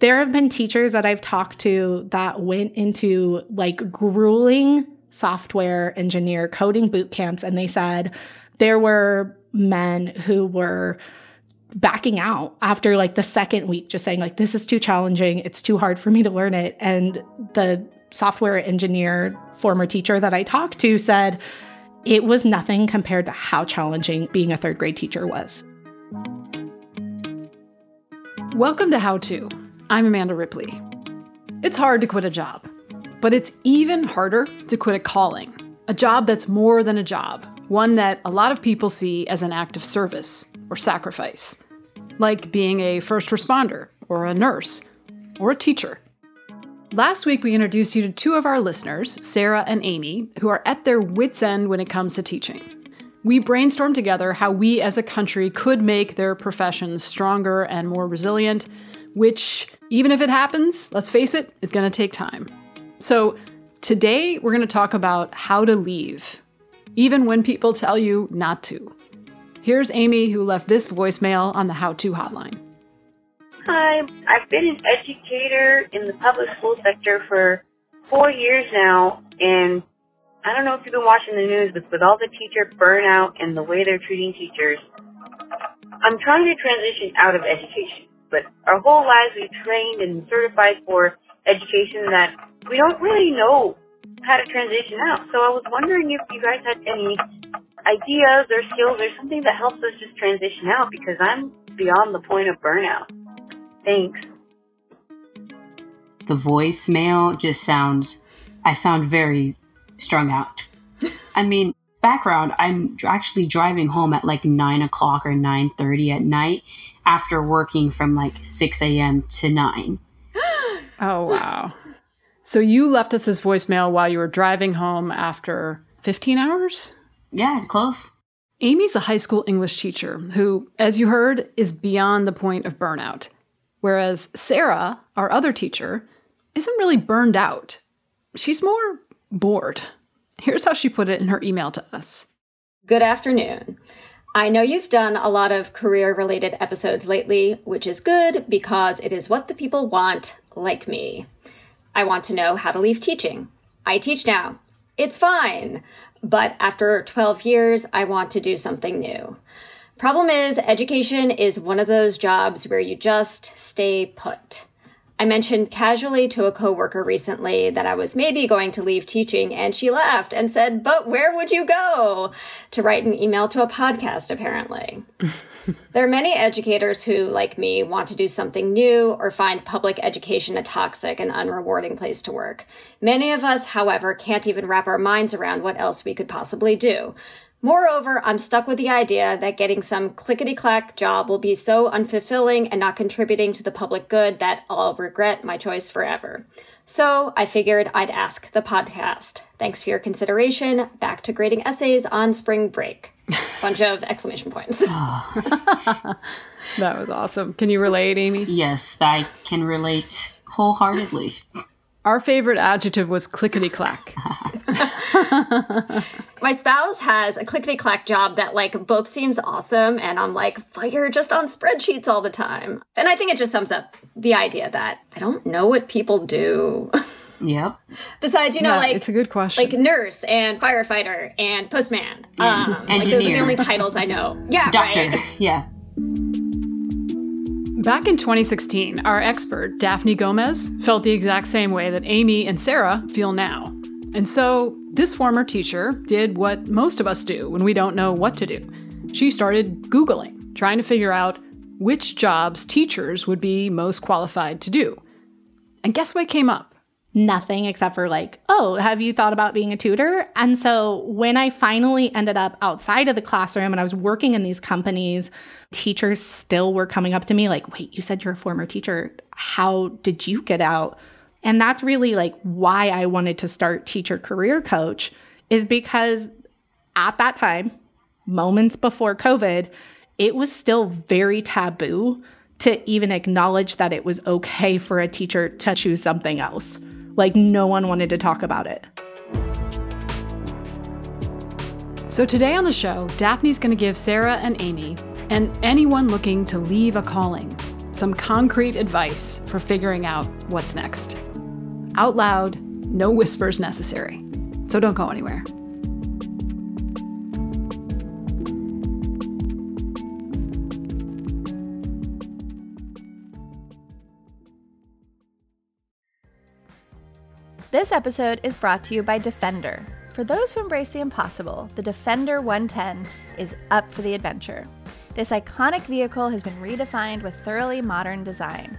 There have been teachers that I've talked to that went into like grueling software engineer coding boot camps, and they said there were men who were backing out after like the second week, just saying, like, this is too challenging. It's too hard for me to learn it. And the software engineer, former teacher that I talked to said, it was nothing compared to how challenging being a third grade teacher was. Welcome to How To. I'm Amanda Ripley. It's hard to quit a job, but it's even harder to quit a calling, a job that's more than a job, one that a lot of people see as an act of service or sacrifice, like being a first responder or a nurse or a teacher. Last week, we introduced you to two of our listeners, Sarah and Amy, who are at their wits' end when it comes to teaching. We brainstormed together how we as a country could make their professions stronger and more resilient which, even if it happens, let's face it, is going to take time. So, today we're going to talk about how to leave, even when people tell you not to. Here's Amy, who left this voicemail on the How To hotline. Hi, I've been an educator in the public school sector for four years now, and I don't know if you've been watching the news, but with all the teacher burnout and the way they're treating teachers, I'm trying to transition out of education but our whole lives we trained and certified for education that we don't really know how to transition out. So I was wondering if you guys had any ideas or skills or something that helps us just transition out because I'm beyond the point of burnout. Thanks. The voicemail just sounds, I sound very strung out. I mean, background, I'm actually driving home at like nine o'clock or nine thirty at night after working from like six a.m. to nine. oh wow! So you left us this voicemail while you were driving home after fifteen hours. Yeah, close. Amy's a high school English teacher who, as you heard, is beyond the point of burnout. Whereas Sarah, our other teacher, isn't really burned out. She's more bored. Here's how she put it in her email to us Good afternoon. I know you've done a lot of career related episodes lately, which is good because it is what the people want, like me. I want to know how to leave teaching. I teach now. It's fine. But after 12 years, I want to do something new. Problem is, education is one of those jobs where you just stay put. I mentioned casually to a coworker recently that I was maybe going to leave teaching and she laughed and said, but where would you go? To write an email to a podcast, apparently. there are many educators who, like me, want to do something new or find public education a toxic and unrewarding place to work. Many of us, however, can't even wrap our minds around what else we could possibly do. Moreover, I'm stuck with the idea that getting some clickety clack job will be so unfulfilling and not contributing to the public good that I'll regret my choice forever. So I figured I'd ask the podcast. Thanks for your consideration. Back to grading essays on spring break. Bunch of exclamation points. that was awesome. Can you relate, Amy? Yes, I can relate wholeheartedly. Our favorite adjective was clickety clack. My spouse has a clickety clack job that like both seems awesome, and I'm like, fire just on spreadsheets all the time. And I think it just sums up the idea that I don't know what people do. Yep. Besides, you know, Yeah, like it's a good question. like nurse and firefighter and postman. Yeah. Um, like those are the only titles I know. Yeah, Doctor. right. Yeah. Back in 2016, our expert, Daphne Gomez, felt the exact same way that Amy and Sarah feel now. And so, this former teacher did what most of us do when we don't know what to do. She started Googling, trying to figure out which jobs teachers would be most qualified to do. And guess what came up? nothing except for like, oh, have you thought about being a tutor? And so when I finally ended up outside of the classroom and I was working in these companies, teachers still were coming up to me like, wait, you said you're a former teacher. How did you get out? And that's really like why I wanted to start Teacher Career Coach is because at that time, moments before COVID, it was still very taboo to even acknowledge that it was okay for a teacher to choose something else. Like, no one wanted to talk about it. So, today on the show, Daphne's going to give Sarah and Amy, and anyone looking to leave a calling, some concrete advice for figuring out what's next. Out loud, no whispers necessary. So, don't go anywhere. This episode is brought to you by Defender. For those who embrace the impossible, the Defender 110 is up for the adventure. This iconic vehicle has been redefined with thoroughly modern design.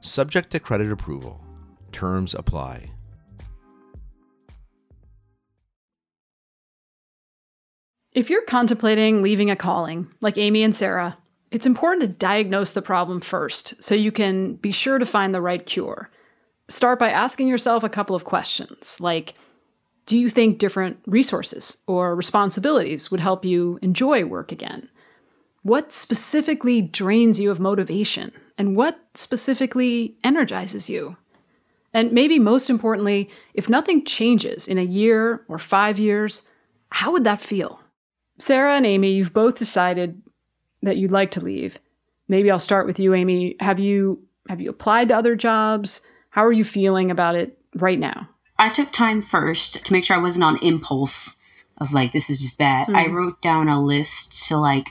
Subject to credit approval. Terms apply. If you're contemplating leaving a calling, like Amy and Sarah, it's important to diagnose the problem first so you can be sure to find the right cure. Start by asking yourself a couple of questions like Do you think different resources or responsibilities would help you enjoy work again? What specifically drains you of motivation? And what specifically energizes you? And maybe most importantly, if nothing changes in a year or five years, how would that feel? Sarah and Amy, you've both decided that you'd like to leave. Maybe I'll start with you, Amy. Have you have you applied to other jobs? How are you feeling about it right now? I took time first to make sure I wasn't on impulse of like this is just bad. Mm. I wrote down a list to like,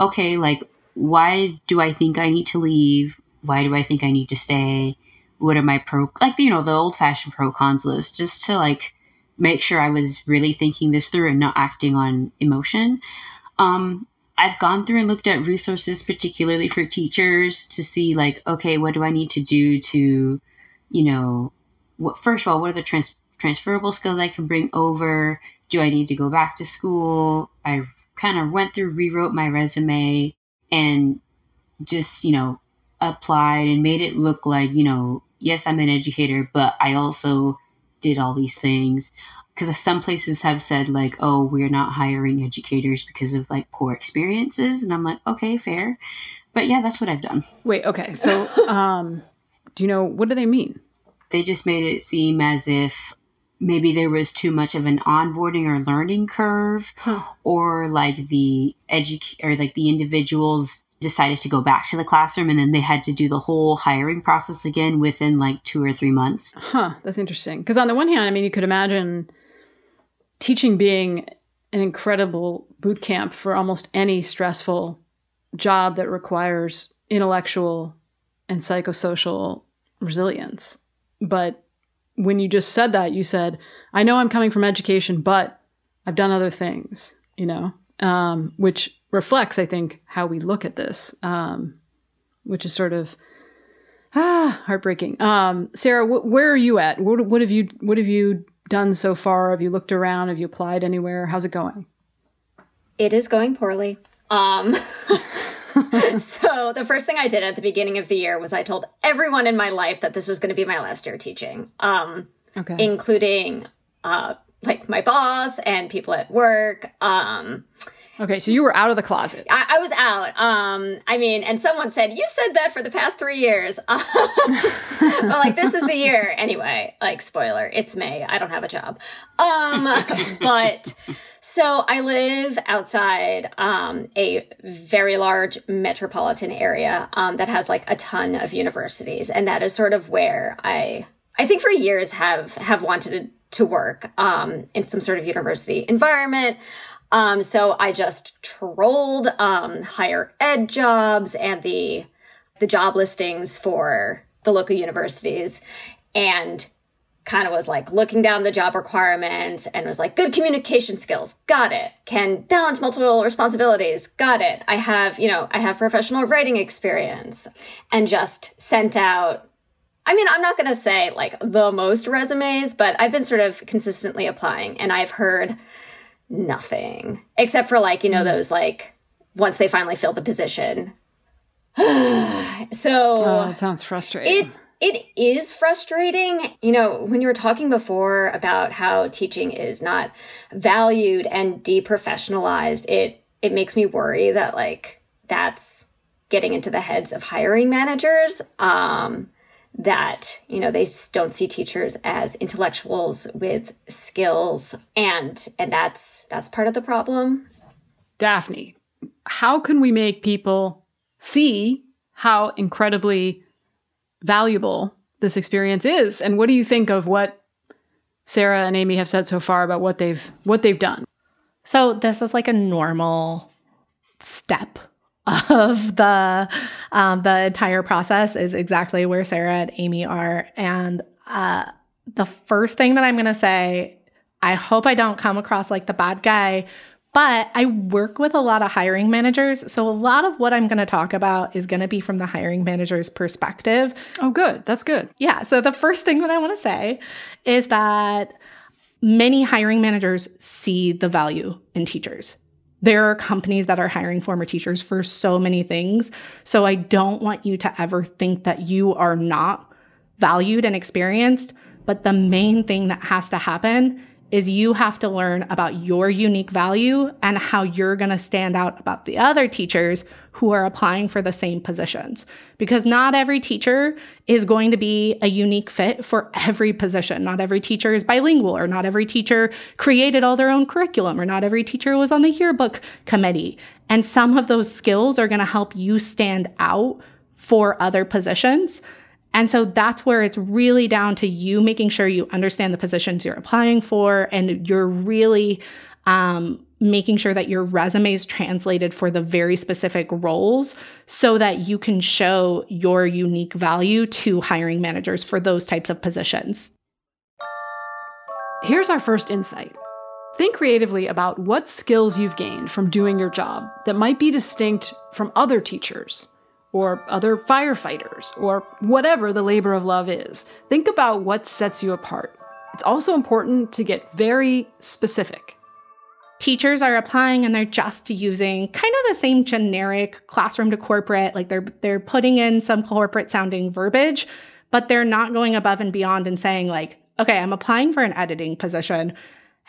okay, like why do I think I need to leave? Why do I think I need to stay? What are my pro like you know the old fashioned pro cons list just to like make sure I was really thinking this through and not acting on emotion. Um, I've gone through and looked at resources, particularly for teachers, to see like, okay, what do I need to do to, you know, what, first of all, what are the trans- transferable skills I can bring over? Do I need to go back to school? I kind of went through, rewrote my resume, and just you know applied and made it look like you know, yes, I'm an educator, but I also did all these things. Because some places have said like oh we're not hiring educators because of like poor experiences and i'm like okay fair. But yeah that's what i've done. Wait okay so um do you know what do they mean? They just made it seem as if maybe there was too much of an onboarding or learning curve huh. or like the edu- or like the individuals decided to go back to the classroom and then they had to do the whole hiring process again within like two or three months. Huh, that's interesting. Because on the one hand, I mean, you could imagine teaching being an incredible boot camp for almost any stressful job that requires intellectual and psychosocial resilience. But when you just said that, you said, I know I'm coming from education, but I've done other things, you know? um, which reflects, I think, how we look at this, um, which is sort of ah heartbreaking. Um, Sarah, wh- where are you at? What, what have you What have you done so far? Have you looked around? Have you applied anywhere? How's it going? It is going poorly. Um, so the first thing I did at the beginning of the year was I told everyone in my life that this was going to be my last year teaching, um, Okay. including uh, like my boss and people at work. Um, Okay, so you were out of the closet. I, I was out. Um, I mean, and someone said, You've said that for the past three years. but like, this is the year. Anyway, like, spoiler, it's May. I don't have a job. Um, but so I live outside um, a very large metropolitan area um, that has like a ton of universities. And that is sort of where I, I think for years have, have wanted to work um, in some sort of university environment. Um, so I just trolled um, higher ed jobs and the the job listings for the local universities, and kind of was like looking down the job requirements and was like good communication skills. Got it. Can balance multiple responsibilities. Got it. I have you know i have professional writing experience. And just sent out I mean, I'm not going to say like the most resumes, but I've been sort of consistently applying and I've heard nothing except for like, you know, hmm. those like once they finally fill the position. so Oh, that sounds frustrating. it it is frustrating. You know, when you were talking before about how teaching is not valued and deprofessionalized, it it makes me worry that like that's getting into the heads of hiring managers. Um that you know they don't see teachers as intellectuals with skills and and that's that's part of the problem Daphne, how can we make people see how incredibly valuable this experience is? And what do you think of what Sarah and Amy have said so far about what they've what they've done? So this is like a normal step of the um, the entire process is exactly where Sarah and Amy are. And uh, the first thing that I'm to say, I hope I don't come across like the bad guy, but I work with a lot of hiring managers. So a lot of what I'm going to talk about is going to be from the hiring manager's perspective. Oh, good. That's good. Yeah. So the first thing that I want to say is that many hiring managers see the value in teachers. There are companies that are hiring former teachers for so many things. So I don't want you to ever think that you are not valued and experienced. But the main thing that has to happen is you have to learn about your unique value and how you're going to stand out about the other teachers who are applying for the same positions. Because not every teacher is going to be a unique fit for every position. Not every teacher is bilingual, or not every teacher created all their own curriculum, or not every teacher was on the yearbook committee. And some of those skills are going to help you stand out for other positions. And so that's where it's really down to you making sure you understand the positions you're applying for and you're really um, making sure that your resume is translated for the very specific roles so that you can show your unique value to hiring managers for those types of positions. Here's our first insight. Think creatively about what skills you've gained from doing your job that might be distinct from other teachers or other firefighters or whatever the labor of love is. Think about what sets you apart. It's also important to get very specific. Teachers are applying and they're just using kind of the same generic classroom to corporate, like they're they're putting in some corporate sounding verbiage, but they're not going above and beyond and saying like, okay, I'm applying for an editing position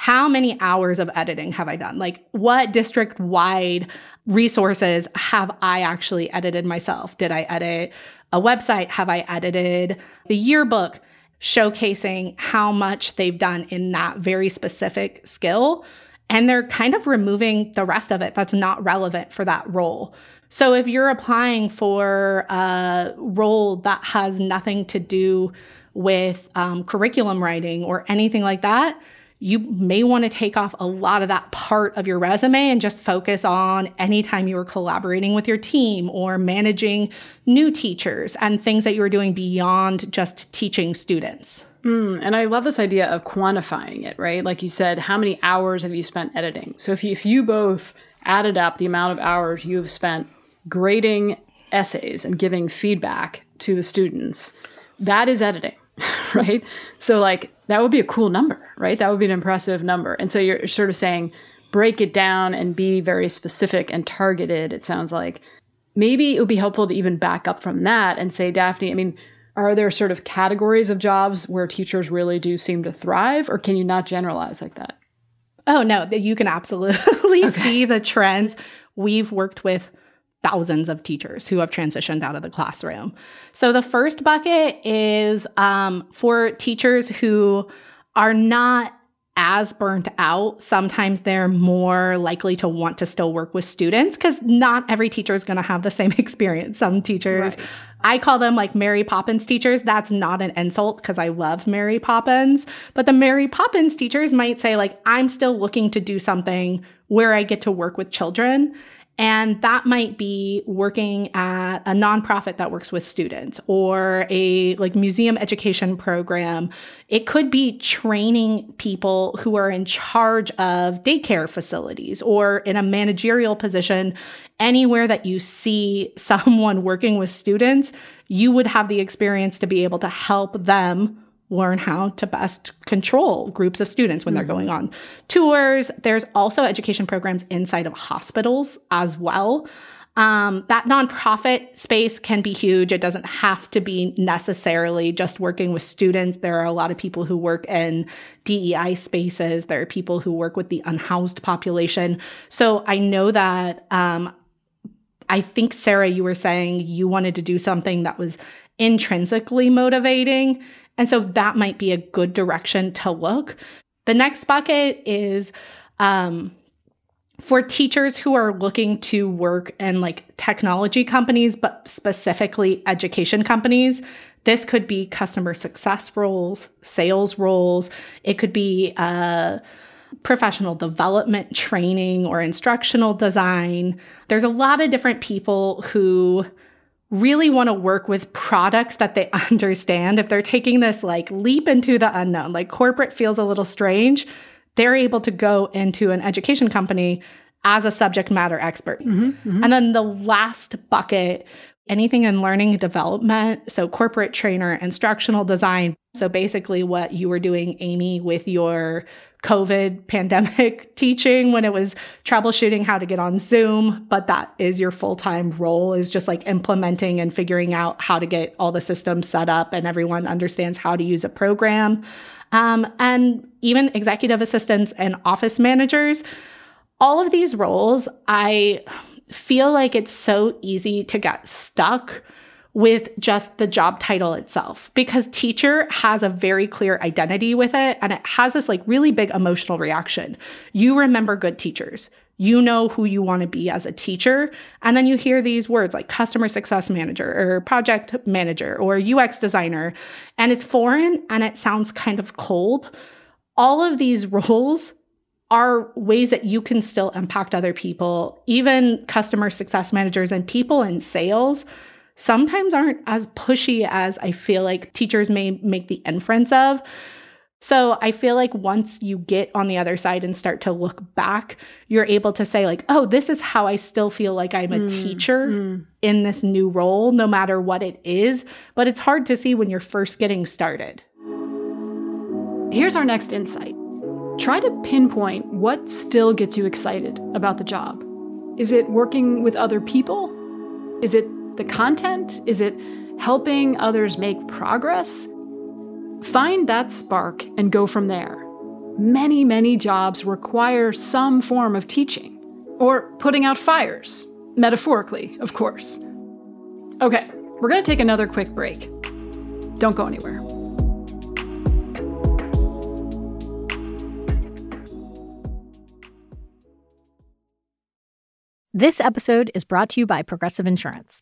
how many hours of editing have I done? Like, what district wide resources have I actually edited myself? Did I edit a website? Have I edited the yearbook? Showcasing how much they've done in that very specific skill. And they're kind of removing the rest of it that's not relevant for that role. So if you're applying for a role that has nothing to do with um, curriculum writing or anything like that, you may want to take off a lot of that part of your resume and just focus on anytime you were collaborating with your team or managing new teachers and things that you were doing beyond just teaching students. Mm, and I love this idea of quantifying it, right? Like you said, how many hours have you spent editing? So if you, if you both added up the amount of hours you've spent grading essays and giving feedback to the students, that is editing, right? So, like, that would be a cool number, right? That would be an impressive number. And so you're sort of saying, break it down and be very specific and targeted, it sounds like. Maybe it would be helpful to even back up from that and say, Daphne, I mean, are there sort of categories of jobs where teachers really do seem to thrive, or can you not generalize like that? Oh, no, that you can absolutely okay. see the trends. We've worked with thousands of teachers who have transitioned out of the classroom. So the first bucket is um, for teachers who are not as burnt out, sometimes they're more likely to want to still work with students because not every teacher is going to have the same experience. Some teachers, right. I call them like Mary Poppins teachers. That's not an insult because I love Mary Poppins. But the Mary Poppins teachers might say, like, I'm still looking to do something where I get to work with children. And that might be working at a nonprofit that works with students or a like museum education program. It could be training people who are in charge of daycare facilities or in a managerial position. Anywhere that you see someone working with students, you would have the experience to be able to help them learn how to best control groups of students when mm-hmm. they're going on tours. There's also education programs inside of hospitals as well. Um, that nonprofit space can be huge. It doesn't have to be necessarily just working with students. There are a lot of people who work in DEI spaces. There are people who work with the unhoused population. So I know that um, I think, Sarah, you were saying you wanted to do something that was intrinsically motivating. And so that might be a good direction to look. The next bucket is um, for teachers who are looking to work in like technology companies, but specifically education companies. This could be customer success roles, sales roles. It could be uh, professional development training or instructional design. There's a lot of different people who really want to work with products that they understand. If they're taking this like leap into the unknown, like corporate feels a little strange, they're able to go into an education company as a subject matter expert. Mm-hmm, mm-hmm. And then the last bucket, anything in learning and development, so corporate trainer, instructional design. So basically what you were doing Amy with your COVID pandemic teaching when it was troubleshooting how to get on Zoom, but that is your full time role is just like implementing and figuring out how to get all the systems set up and everyone understands how to use a program. Um, and even executive assistants and office managers, all of these roles, I feel like it's so easy to get stuck with just the job title itself because teacher has a very clear identity with it and it has this like really big emotional reaction. You remember good teachers. You know who you want to be as a teacher. And then you hear these words like customer success manager or project manager or UX designer, and it's foreign and it sounds kind of cold. All of these roles are ways that you can still impact other people, even customer success managers and people in sales sometimes aren't as pushy as I feel like teachers may make the inference of. So I feel like once you get on the other side and start to look back, you're able to say, like, oh, this is how I still feel like I'm a mm, teacher mm. in this new role, no matter what it is. But it's hard to see when you're first getting started. Here's our next insight try to pinpoint what still gets you excited about the job. Is it working with other people? Is it the content? Is it helping others make progress? Find that spark and go from there. Many, many jobs require some form of teaching or putting out fires, metaphorically, of course. Okay, we're going to take another quick break. Don't go anywhere. This episode is brought to you by Progressive Insurance.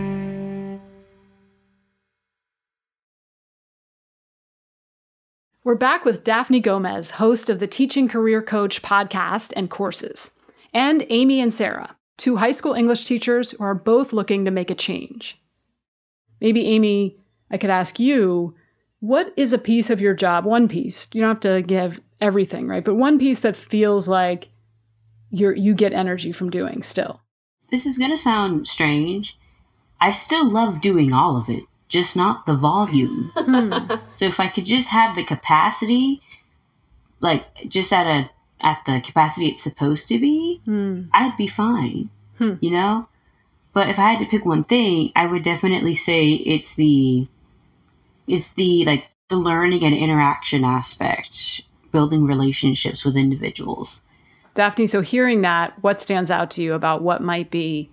We're back with Daphne Gomez, host of the Teaching Career Coach podcast and courses, and Amy and Sarah, two high school English teachers who are both looking to make a change. Maybe, Amy, I could ask you what is a piece of your job, one piece? You don't have to give everything, right? But one piece that feels like you're, you get energy from doing still. This is going to sound strange. I still love doing all of it just not the volume. Hmm. So if I could just have the capacity, like just at a at the capacity it's supposed to be, hmm. I'd be fine. Hmm. You know? But if I had to pick one thing, I would definitely say it's the it's the like the learning and interaction aspect, building relationships with individuals. Daphne, so hearing that, what stands out to you about what might be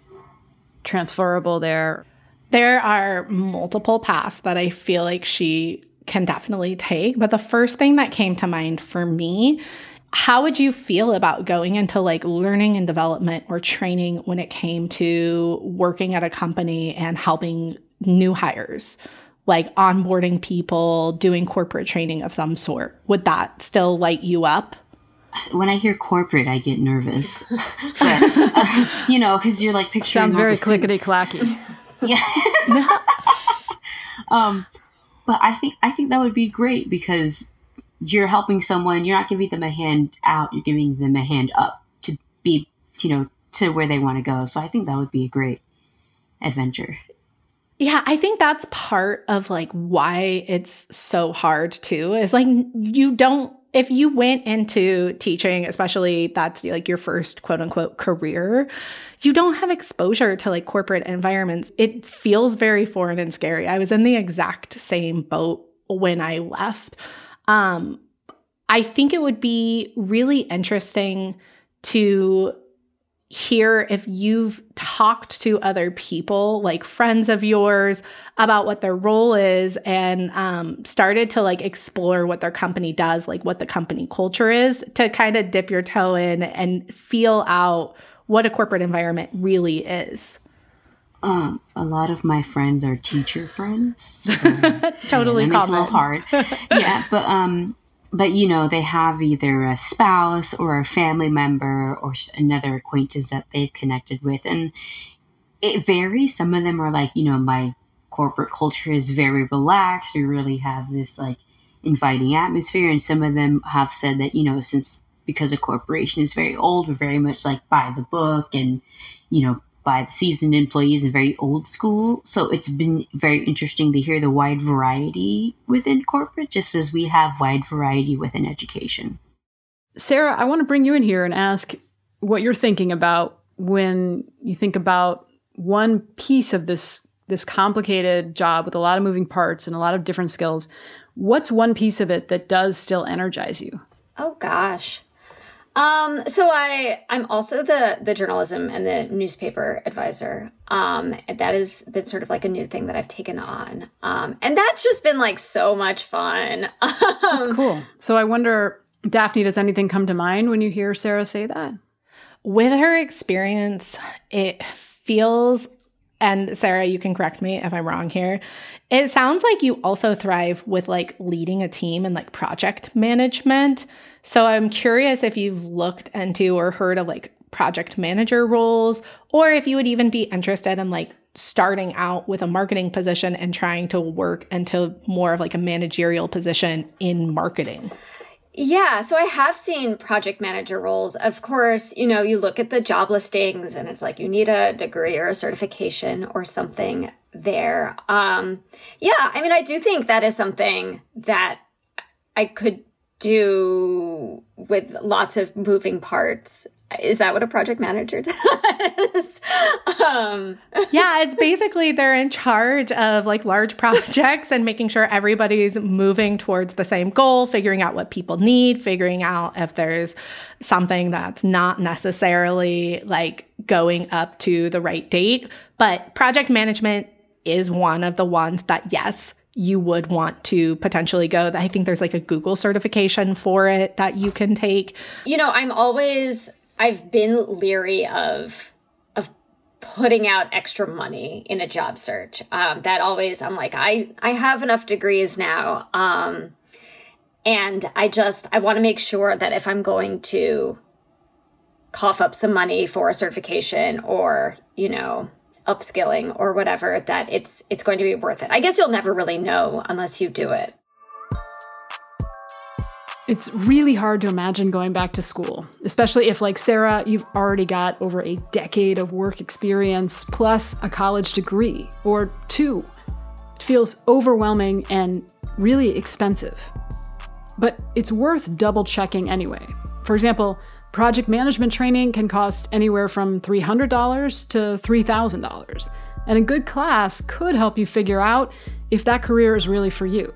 transferable there? There are multiple paths that I feel like she can definitely take. But the first thing that came to mind for me how would you feel about going into like learning and development or training when it came to working at a company and helping new hires like onboarding people doing corporate training of some sort would that still light you up when I hear corporate, I get nervous. but, uh, you know, because you're like picturing sounds very clickety clacky. Yeah. um, but I think I think that would be great because you're helping someone. You're not giving them a hand out. You're giving them a hand up to be, you know, to where they want to go. So I think that would be a great adventure. Yeah, I think that's part of like why it's so hard too. Is like you don't if you went into teaching, especially that's like your first quote unquote career, you don't have exposure to like corporate environments. It feels very foreign and scary. I was in the exact same boat when I left. Um, I think it would be really interesting to hear if you've talked to other people, like friends of yours, about what their role is and um, started to like explore what their company does, like what the company culture is, to kind of dip your toe in and feel out what a corporate environment really is. Um, a lot of my friends are teacher friends. So, totally yeah, makes a little hard. yeah, but um, but you know they have either a spouse or a family member or another acquaintance that they've connected with and it varies. Some of them are like you know my corporate culture is very relaxed. We really have this like inviting atmosphere and some of them have said that you know since because a corporation is very old we're very much like by the book and you know by the seasoned employees and very old school. So it's been very interesting to hear the wide variety within corporate, just as we have wide variety within education. Sarah, I want to bring you in here and ask what you're thinking about when you think about one piece of this this complicated job with a lot of moving parts and a lot of different skills. What's one piece of it that does still energize you? Oh gosh. Um, so I I'm also the the journalism and the newspaper advisor. Um, that has been sort of like a new thing that I've taken on. Um, and that's just been like so much fun. that's cool. So I wonder, Daphne, does anything come to mind when you hear Sarah say that? With her experience, it feels, and Sarah, you can correct me if I'm wrong here. It sounds like you also thrive with like leading a team and like project management. So I'm curious if you've looked into or heard of like project manager roles, or if you would even be interested in like starting out with a marketing position and trying to work into more of like a managerial position in marketing. Yeah, so I have seen project manager roles. Of course, you know, you look at the job listings and it's like you need a degree or a certification or something there. Um, yeah, I mean, I do think that is something that I could do with lots of moving parts is that what a project manager does? um. yeah, it's basically they're in charge of like large projects and making sure everybody's moving towards the same goal, figuring out what people need, figuring out if there's something that's not necessarily like going up to the right date. But project management is one of the ones that, yes, you would want to potentially go. I think there's like a Google certification for it that you can take. You know, I'm always I've been leery of of putting out extra money in a job search. Um, that always I'm like I I have enough degrees now, um, and I just I want to make sure that if I'm going to cough up some money for a certification or you know upskilling or whatever that it's it's going to be worth it. I guess you'll never really know unless you do it. It's really hard to imagine going back to school, especially if, like Sarah, you've already got over a decade of work experience plus a college degree or two. It feels overwhelming and really expensive. But it's worth double checking anyway. For example, project management training can cost anywhere from $300 to $3,000. And a good class could help you figure out if that career is really for you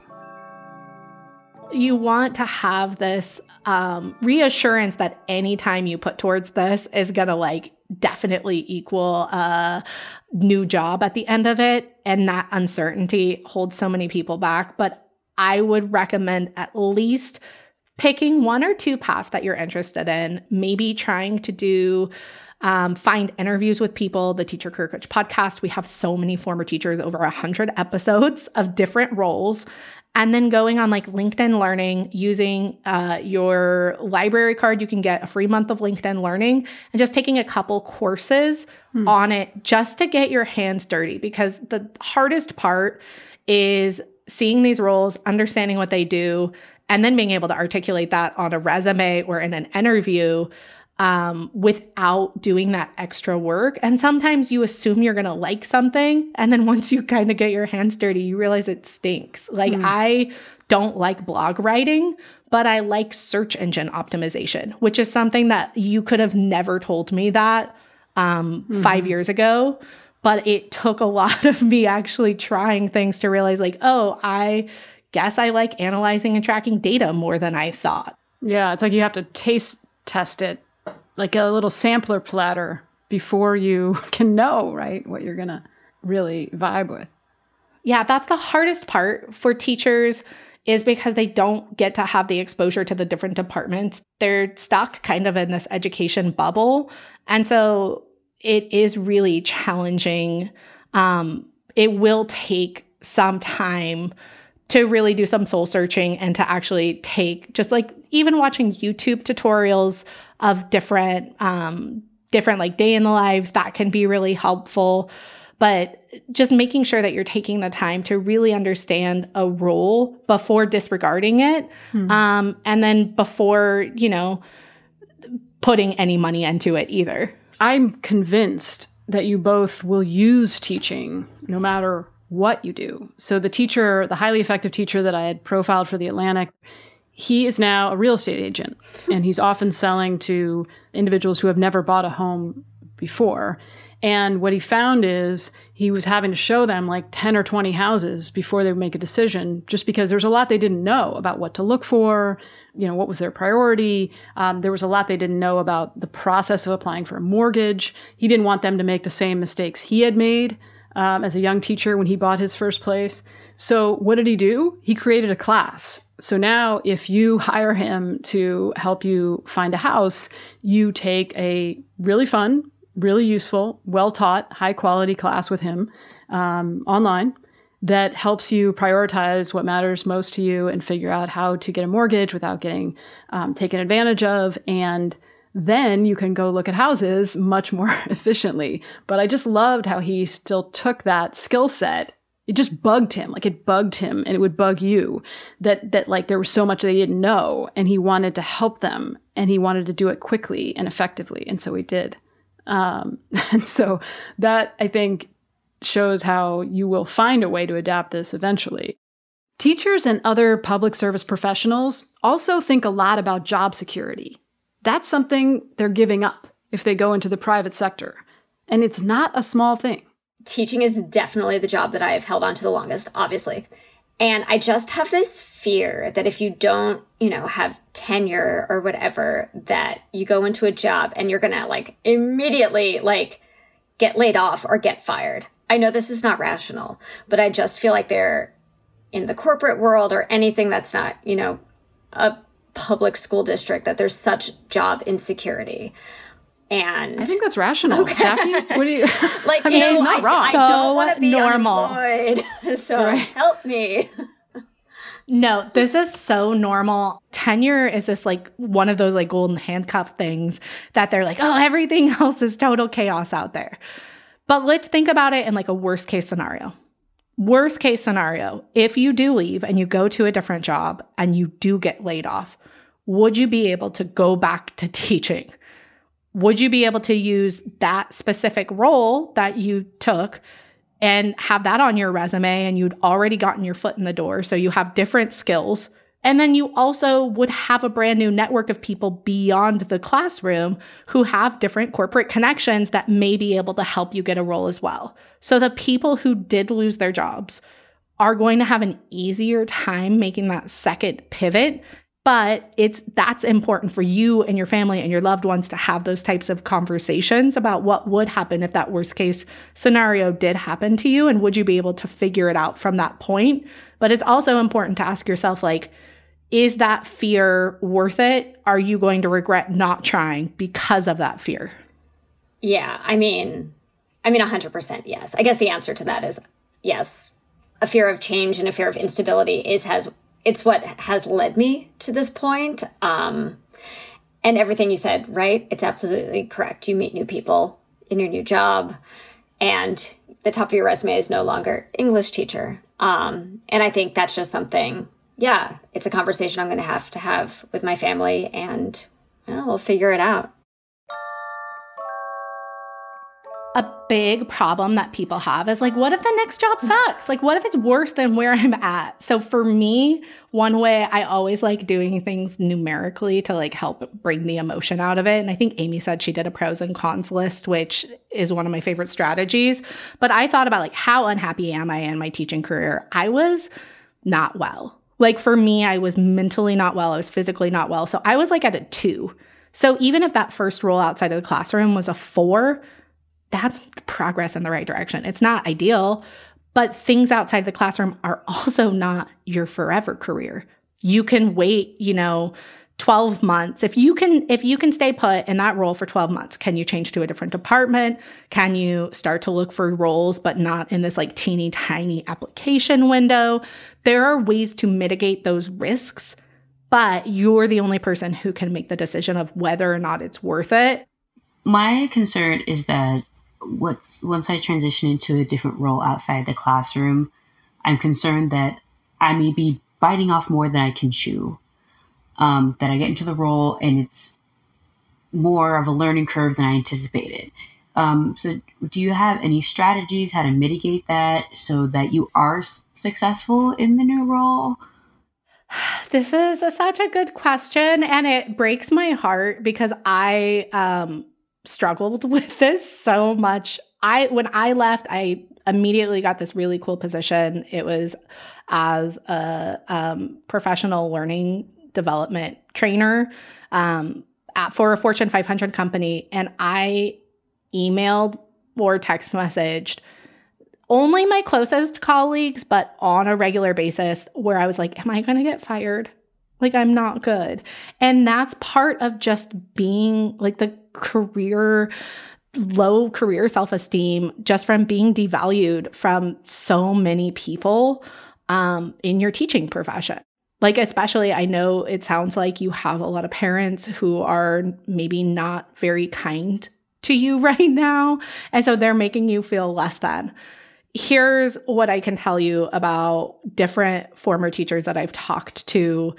you want to have this um, reassurance that anytime you put towards this is going to like definitely equal a new job at the end of it. And that uncertainty holds so many people back. But I would recommend at least picking one or two paths that you're interested in, maybe trying to do. Um, find interviews with people. The Teacher Career Coach podcast. We have so many former teachers, over a hundred episodes of different roles, and then going on like LinkedIn Learning using uh, your library card, you can get a free month of LinkedIn Learning and just taking a couple courses hmm. on it just to get your hands dirty. Because the hardest part is seeing these roles, understanding what they do, and then being able to articulate that on a resume or in an interview um, without doing that extra work. And sometimes you assume you're going to like something. And then once you kind of get your hands dirty, you realize it stinks. Like, mm. I don't like blog writing, but I like search engine optimization, which is something that you could have never told me that um, mm. five years ago. But it took a lot of me actually trying things to realize, like, oh, I guess I like analyzing and tracking data more than I thought. Yeah, it's like you have to taste test it like a little sampler platter before you can know, right, what you're going to really vibe with. Yeah, that's the hardest part for teachers is because they don't get to have the exposure to the different departments. They're stuck kind of in this education bubble. And so it is really challenging. Um, it will take some time to really do some soul searching and to actually take just like even watching YouTube tutorials of different um, different like day in the lives that can be really helpful but just making sure that you're taking the time to really understand a role before disregarding it hmm. um, and then before you know putting any money into it either i'm convinced that you both will use teaching no matter what you do so the teacher the highly effective teacher that i had profiled for the atlantic he is now a real estate agent and he's often selling to individuals who have never bought a home before. And what he found is he was having to show them like 10 or 20 houses before they would make a decision, just because there's a lot they didn't know about what to look for, you know, what was their priority. Um, there was a lot they didn't know about the process of applying for a mortgage. He didn't want them to make the same mistakes he had made um, as a young teacher when he bought his first place. So, what did he do? He created a class. So now, if you hire him to help you find a house, you take a really fun, really useful, well taught, high quality class with him um, online that helps you prioritize what matters most to you and figure out how to get a mortgage without getting um, taken advantage of. And then you can go look at houses much more efficiently. But I just loved how he still took that skill set. It just bugged him, like it bugged him and it would bug you that, that like there was so much they didn't know and he wanted to help them and he wanted to do it quickly and effectively. And so he did. Um, and so that I think shows how you will find a way to adapt this eventually. Teachers and other public service professionals also think a lot about job security. That's something they're giving up if they go into the private sector. And it's not a small thing. Teaching is definitely the job that I have held on to the longest, obviously. And I just have this fear that if you don't, you know, have tenure or whatever, that you go into a job and you're going to like immediately like get laid off or get fired. I know this is not rational, but I just feel like they're in the corporate world or anything that's not, you know, a public school district that there's such job insecurity. And I think that's rational. Okay. Daphne, what do you like? I mean, she's not I, wrong. I don't want to be normal. unemployed, so Right. help me. No, this is so normal. Tenure is this like one of those like golden handcuff things that they're like, oh, everything else is total chaos out there. But let's think about it in like a worst case scenario. Worst case scenario, if you do leave and you go to a different job and you do get laid off, would you be able to go back to teaching? Would you be able to use that specific role that you took and have that on your resume and you'd already gotten your foot in the door so you have different skills and then you also would have a brand new network of people beyond the classroom who have different corporate connections that may be able to help you get a role as well. So the people who did lose their jobs are going to have an easier time making that second pivot but it's that's important for you and your family and your loved ones to have those types of conversations about what would happen if that worst case scenario did happen to you and would you be able to figure it out from that point but it's also important to ask yourself like is that fear worth it are you going to regret not trying because of that fear Yeah, I mean, I mean, 100% yes. I guess the answer to that is yes. A fear of change and a fear of instability is has it's what has led me to this point. Um, and everything you said, right? It's absolutely correct. You meet new people in your new job, and the top of your resume is no longer English teacher. Um, and I think that's just something. Yeah, it's a conversation I'm going to have to have with my family, and well, we'll figure it out. A big problem that people have is like, what if the next job sucks? like, what if it's worse than where I'm at? So for me, one way I always like doing things numerically to like help bring the emotion out of it. And I think Amy said she did a pros and cons list, which is one of my favorite strategies. But I thought about like, how unhappy am I in my teaching career? I was not well. Like for me, I was mentally not well. I was physically not well. So I was like at a two. So even if that first role outside of the classroom was a four, that's progress in the right direction. It's not ideal, but things outside the classroom are also not your forever career. You can wait, you know, 12 months. If you can if you can stay put in that role for 12 months, can you change to a different department? Can you start to look for roles but not in this like teeny tiny application window? There are ways to mitigate those risks, but you're the only person who can make the decision of whether or not it's worth it. My concern is that what's once I transition into a different role outside the classroom, I'm concerned that I may be biting off more than I can chew. Um, that I get into the role and it's more of a learning curve than I anticipated. Um, so, do you have any strategies how to mitigate that so that you are successful in the new role? This is a, such a good question, and it breaks my heart because I um, struggled with this so much. I when I left, I immediately got this really cool position. It was as a um, professional learning development trainer um, at, for a Fortune 500 company, and I emailed or text messaged only my closest colleagues, but on a regular basis, where I was like, Am I going to get fired? Like, I'm not good. And that's part of just being like the career, low career self esteem, just from being devalued from so many people um, in your teaching profession. Like, especially, I know it sounds like you have a lot of parents who are maybe not very kind to you right now. And so they're making you feel less than. Here's what I can tell you about different former teachers that I've talked to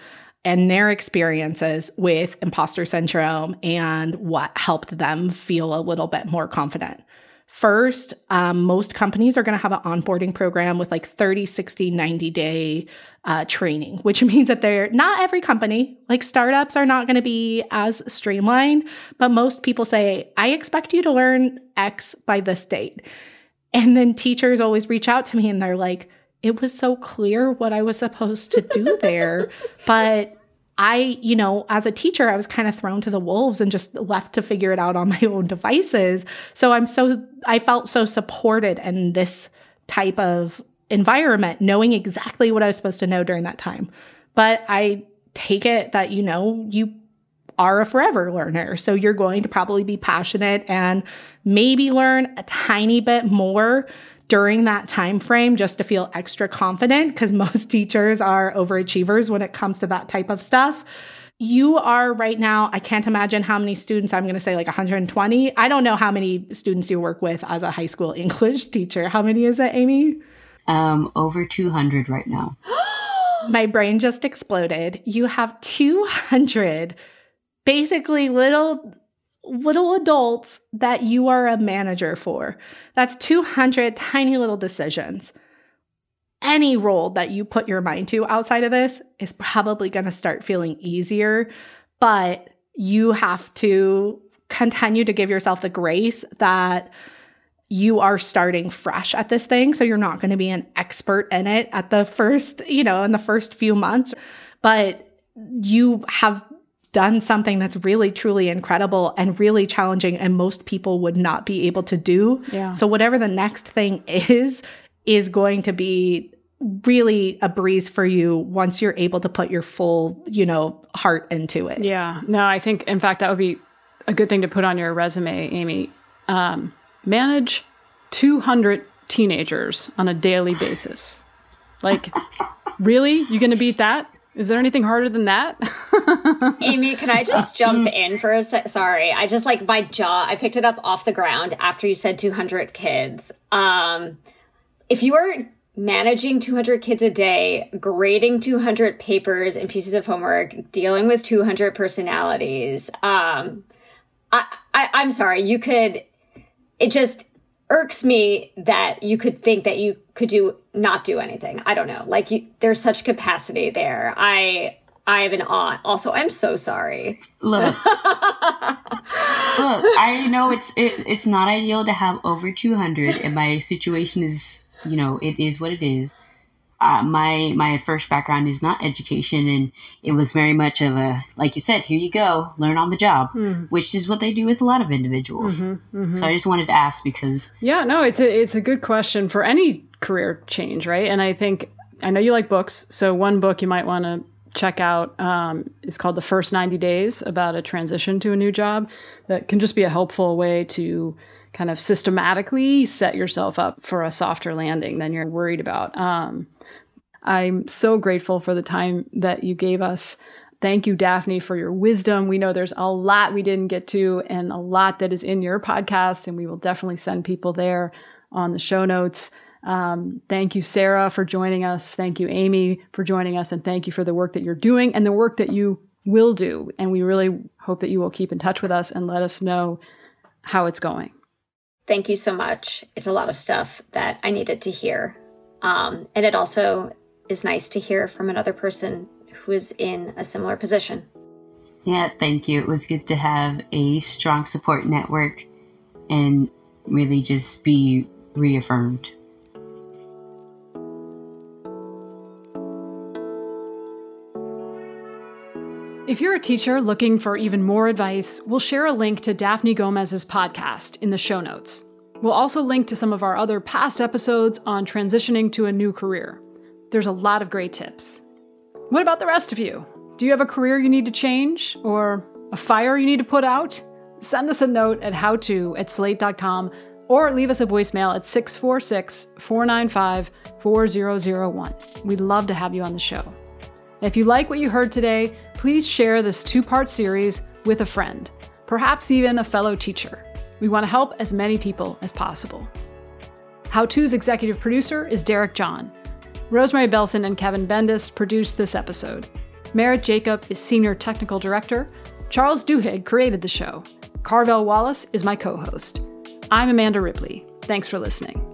and their experiences with imposter syndrome and what helped them feel a little bit more confident. First, um, most companies are going to have an onboarding program with like 30, 60, 90 day uh, training, which means that they're not every company, like startups are not going to be as streamlined, but most people say, I expect you to learn X by this date. And then teachers always reach out to me and they're like, it was so clear what I was supposed to do there. but I, you know, as a teacher, I was kind of thrown to the wolves and just left to figure it out on my own devices. So I'm so, I felt so supported in this type of environment, knowing exactly what I was supposed to know during that time. But I take it that, you know, you are a forever learner. So you're going to probably be passionate and maybe learn a tiny bit more during that time frame just to feel extra confident because most teachers are overachievers when it comes to that type of stuff. You are right now i can't imagine how many students i'm going to say like 120 i don't know how many students you work with as a high school english teacher. How many is it amy? Um over 200 right now. My brain just exploded. You have 200 basically little little adults that you are a manager for. That's 200 tiny little decisions. Any role that you put your mind to outside of this is probably going to start feeling easier, but you have to continue to give yourself the grace that you are starting fresh at this thing. So you're not going to be an expert in it at the first, you know, in the first few months, but you have done something that's really truly incredible and really challenging and most people would not be able to do. Yeah. So whatever the next thing is is going to be really a breeze for you once you're able to put your full, you know, heart into it. Yeah. No, I think in fact that would be a good thing to put on your resume, Amy. Um, manage 200 teenagers on a daily basis. Like, really? You going to beat that? Is there anything harder than that? Amy, can I just jump in for a sec? Sorry. I just like my jaw, I picked it up off the ground after you said 200 kids. Um, if you are managing 200 kids a day, grading 200 papers and pieces of homework, dealing with 200 personalities, um, I, I, I'm sorry, you could, it just, irks me that you could think that you could do not do anything. I don't know. Like you, there's such capacity there. I I have an aunt. Also, I'm so sorry. Look, look. I know it's it, it's not ideal to have over 200, and my situation is you know it is what it is uh, my my first background is not education, and it was very much of a like you said, here you go, learn on the job, Hmm. which is what they do with a lot of individuals. Mm-hmm, mhm. So I just wanted to ask because Yeah, no, it's a it's a good question for any career change, right? And I think I know you like books, so one book you might want to check out um, is called "The First 90 Days" about a transition to a new job. That can just be a helpful way to kind of systematically set yourself up for a softer landing than you're worried about. Um, I'm so grateful for the time that you gave us. Thank you, Daphne, for your wisdom. We know there's a lot we didn't get to and a lot that is in your podcast, and we will definitely send people there on the show notes. Um, thank you, Sarah, for joining us. Thank you, Amy, for joining us. And thank you for the work that you're doing and the work that you will do. And we really hope that you will keep in touch with us and let us know how it's going. Thank you so much. It's a lot of stuff that I needed to hear. Um, and it also is nice to hear from another person who is in a similar position. yeah, thank you. It was good to have a strong support network and really just be reaffirmed. If you're a teacher looking for even more advice, we'll share a link to Daphne Gomez's podcast in the show notes. We'll also link to some of our other past episodes on transitioning to a new career. There's a lot of great tips. What about the rest of you? Do you have a career you need to change or a fire you need to put out? Send us a note at howto at slate.com or leave us a voicemail at 646 495 4001. We'd love to have you on the show. And if you like what you heard today, please share this two part series with a friend, perhaps even a fellow teacher. We want to help as many people as possible. How To's executive producer is Derek John. Rosemary Belson and Kevin Bendis produced this episode. Merritt Jacob is senior technical director. Charles Duhigg created the show. Carvel Wallace is my co host. I'm Amanda Ripley. Thanks for listening.